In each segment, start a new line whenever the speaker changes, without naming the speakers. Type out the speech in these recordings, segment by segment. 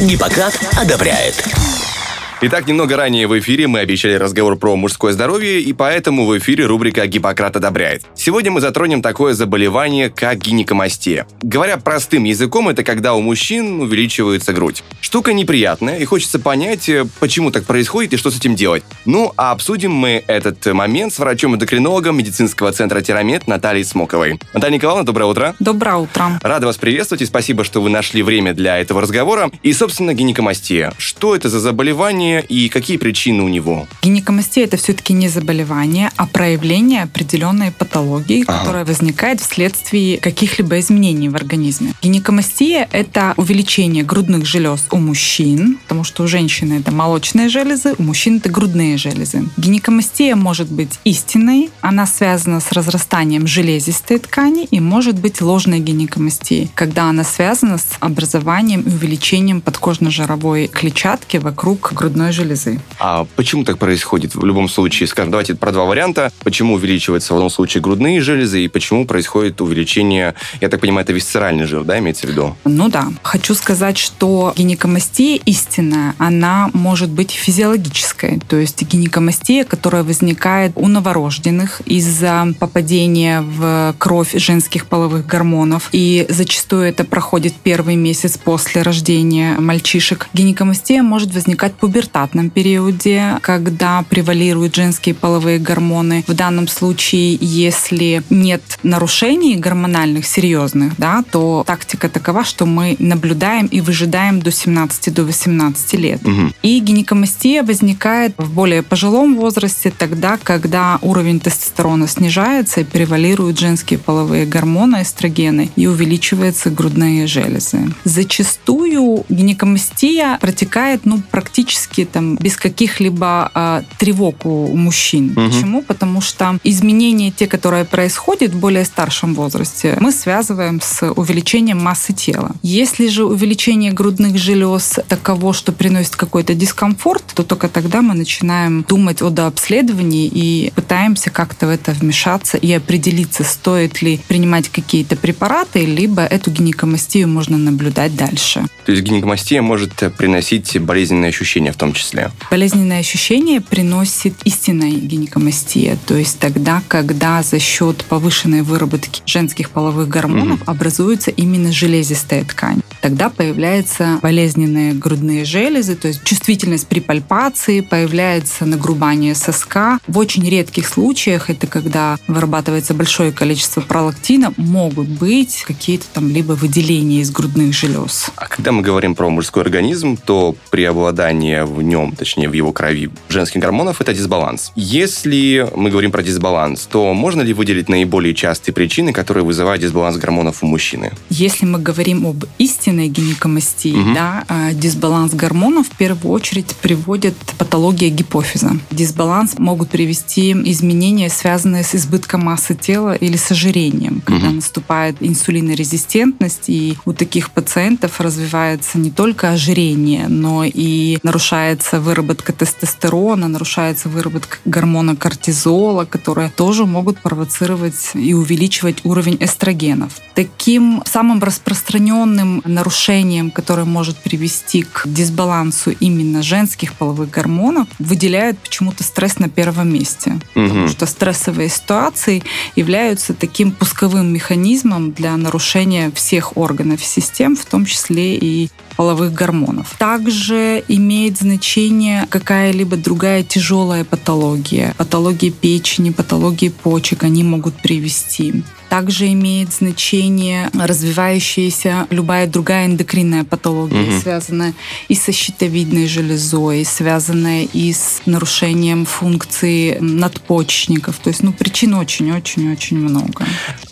Гиппократ одобряет.
Итак, немного ранее в эфире мы обещали разговор про мужское здоровье, и поэтому в эфире рубрика «Гиппократ одобряет». Сегодня мы затронем такое заболевание, как гинекомастия. Говоря простым языком, это когда у мужчин увеличивается грудь. Штука неприятная, и хочется понять, э, почему так происходит и что с этим делать. Ну, а обсудим мы этот момент с врачом-эндокринологом медицинского центра Терамет Натальей Смоковой. Наталья Николаевна, доброе утро.
Доброе утро.
Рада вас приветствовать и спасибо, что вы нашли время для этого разговора. И, собственно, гинекомастия. Что это за заболевание? заболевание и какие причины у него?
Гинекомастия – это все-таки не заболевание, а проявление определенной патологии, ага. которая возникает вследствие каких-либо изменений в организме. Гинекомастия – это увеличение грудных желез у мужчин, потому что у женщины это молочные железы, у мужчин это грудные железы. Гинекомастия может быть истинной, она связана с разрастанием железистой ткани и может быть ложной гинекомастией, когда она связана с образованием и увеличением подкожно-жировой клетчатки вокруг грудной железы.
А почему так происходит? В любом случае, скажем, давайте про два варианта. Почему увеличиваются в одном случае грудные железы и почему происходит увеличение, я так понимаю, это висцеральный жир, да, имеется в виду?
Ну да. Хочу сказать, что гинекомастия истинная, она может быть физиологической. То есть гинекомастия, которая возникает у новорожденных из-за попадения в кровь женских половых гормонов. И зачастую это проходит первый месяц после рождения мальчишек. Гинекомастия может возникать пубертатно пубертатном периоде, когда превалируют женские половые гормоны. В данном случае, если нет нарушений гормональных серьезных, да, то тактика такова, что мы наблюдаем и выжидаем до 17 до 18 лет. Угу. И гинекомастия возникает в более пожилом возрасте тогда, когда уровень тестостерона снижается и превалируют женские половые гормоны, эстрогены, и увеличиваются грудные железы. Зачастую гинекомастия протекает ну, практически там без каких-либо а, тревог у мужчин. Угу. Почему? Потому что изменения, те, которые происходят в более старшем возрасте, мы связываем с увеличением массы тела. Если же увеличение грудных желез таково, что приносит какой-то дискомфорт, то только тогда мы начинаем думать о дообследовании и пытаемся как-то в это вмешаться и определиться, стоит ли принимать какие-то препараты, либо эту гинекомастию можно наблюдать дальше.
То есть гинекомастия может приносить болезненные ощущения в том числе.
Болезненное ощущение приносит истинная гинекомастия, то есть тогда, когда за счет повышенной выработки женских половых гормонов угу. образуется именно железистая ткань. Тогда появляются болезненные грудные железы, то есть чувствительность при пальпации, появляется нагрубание соска. В очень редких случаях, это когда вырабатывается большое количество пролактина, могут быть какие-то там либо выделения из грудных желез.
А когда мы говорим про мужской организм, то преобладание в нем, точнее в его крови женских гормонов, это дисбаланс. Если мы говорим про дисбаланс, то можно ли выделить наиболее частые причины, которые вызывают дисбаланс гормонов у мужчины?
Если мы говорим об истинной гинекомастии, угу. да, а, дисбаланс гормонов в первую очередь приводит патология гипофиза. Дисбаланс могут привести изменения, связанные с избытком массы тела или с ожирением, когда угу. наступает инсулинорезистентность, и у таких пациентов развивается не только ожирение, но и нарушается нарушается выработка тестостерона, нарушается выработка гормона кортизола, которые тоже могут провоцировать и увеличивать уровень эстрогенов. Таким самым распространенным нарушением, которое может привести к дисбалансу именно женских половых гормонов, выделяют почему-то стресс на первом месте. Угу. Потому что стрессовые ситуации являются таким пусковым механизмом для нарушения всех органов и систем, в том числе и половых гормонов. Также имеет значение какая-либо другая тяжелая патология. Патология печени, патологии почек они могут привести. Также имеет значение развивающаяся любая другая эндокринная патология, угу. связанная и со щитовидной железой, связанная и с нарушением функции надпочечников. То есть, ну, причин очень-очень-очень много.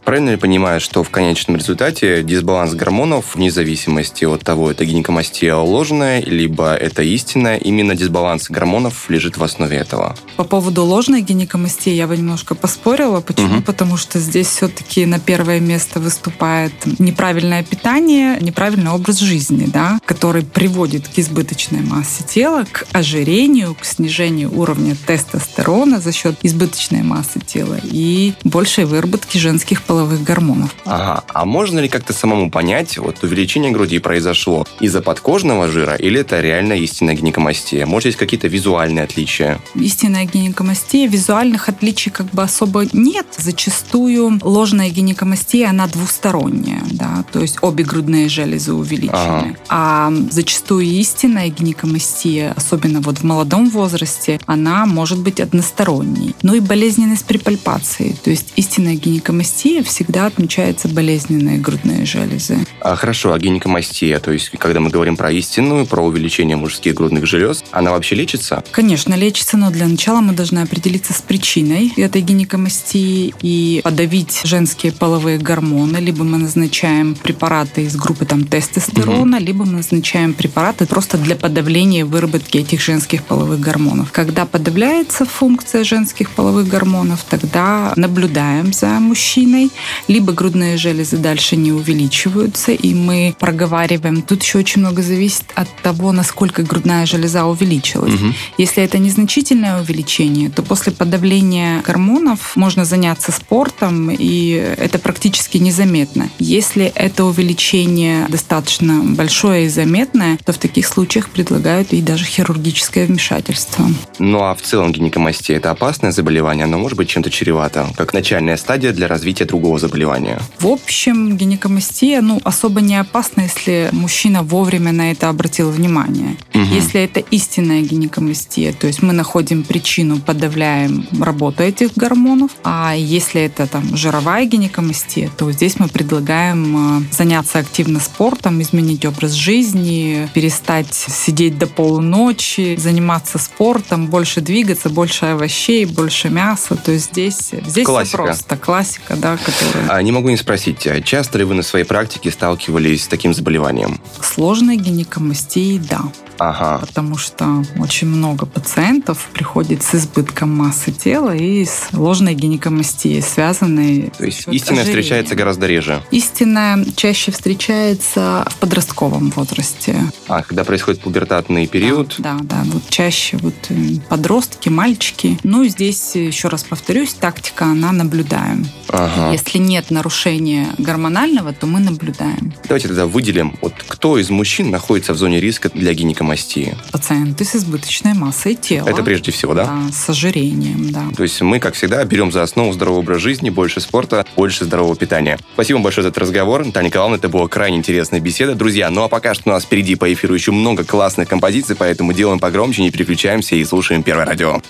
Правильно ли понимаю, что в конечном результате дисбаланс гормонов, вне зависимости от того, это гинекомастия ложная, либо это истинная, именно дисбаланс гормонов лежит в основе этого?
По поводу ложной гинекомастии я бы немножко поспорила. Почему? Угу. Потому что здесь все-таки на первое место выступает неправильное питание, неправильный образ жизни, да, который приводит к избыточной массе тела, к ожирению, к снижению уровня тестостерона за счет избыточной массы тела и большей выработки женских половых половых гормонов.
Ага, а можно ли как-то самому понять, вот увеличение груди произошло из-за подкожного жира или это реально истинная гинекомастия? Может, есть какие-то визуальные отличия?
Истинная гинекомастия, визуальных отличий как бы особо нет. Зачастую ложная гинекомастия, она двусторонняя, да, то есть обе грудные железы увеличены. Ага. А зачастую истинная гинекомастия, особенно вот в молодом возрасте, она может быть односторонней. Ну и болезненность при пальпации. То есть истинная гинекомастия всегда отмечается болезненные грудные железы.
А хорошо, а гинекомастия, то есть когда мы говорим про истинную, про увеличение мужских грудных желез, она вообще лечится?
Конечно, лечится, но для начала мы должны определиться с причиной этой гинекомастии и подавить женские половые гормоны. Либо мы назначаем препараты из группы там, тестостерона, угу. либо мы назначаем препараты просто для подавления выработки этих женских половых гормонов. Когда подавляется функция женских половых гормонов, тогда наблюдаем за мужчиной, либо грудные железы дальше не увеличиваются, и мы проговариваем. Тут еще очень много зависит от того, насколько грудная железа увеличилась. Угу. Если это незначительное увеличение, то после подавления гормонов можно заняться спортом, и это практически незаметно. Если это увеличение достаточно большое и заметное, то в таких случаях предлагают и даже хирургическое вмешательство.
Ну а в целом гинекомастия это опасное заболевание, оно может быть чем-то чревато, как начальная стадия для развития другого заболевания?
В общем, гинекомастия ну, особо не опасна, если мужчина вовремя на это обратил внимание. Угу. Если это истинная гинекомастия, то есть мы находим причину, подавляем работу этих гормонов, а если это там жировая гинекомастия, то здесь мы предлагаем э, заняться активно спортом, изменить образ жизни, перестать сидеть до полуночи, заниматься спортом, больше двигаться, больше овощей, больше мяса. То есть здесь, здесь
классика.
все просто. Классика, да, которая...
А не могу не спросить, а часто ли вы на своей практике сталкивались с таким заболеванием?
Сложной гинекомастией, да.
Ага.
Потому что очень много пациентов приходит с избытком массы тела и с ложной гинекомастией, связанной
То есть истинная встречается гораздо реже?
Истинная чаще встречается в подростковом возрасте.
А, когда происходит пубертатный период?
Да, да, да вот чаще вот э, подростки, мальчики. Ну, здесь, еще раз повторюсь, тактика, она наблюдаем.
Ага.
Если нет нарушения гормонального, то мы наблюдаем.
Давайте тогда выделим, вот кто из мужчин находится в зоне риска для гинекомастии?
Пациенты с избыточной массой тела.
Это прежде всего, да?
Да, с ожирением, да.
То есть мы, как всегда, берем за основу здоровый образ жизни, больше спорта, больше здорового питания. Спасибо большое за этот разговор. Наталья Николаевна, это была крайне интересная беседа. Друзья, ну а пока что у нас впереди по эфиру еще много классных композиций, поэтому делаем погромче, не переключаемся и слушаем Первое радио.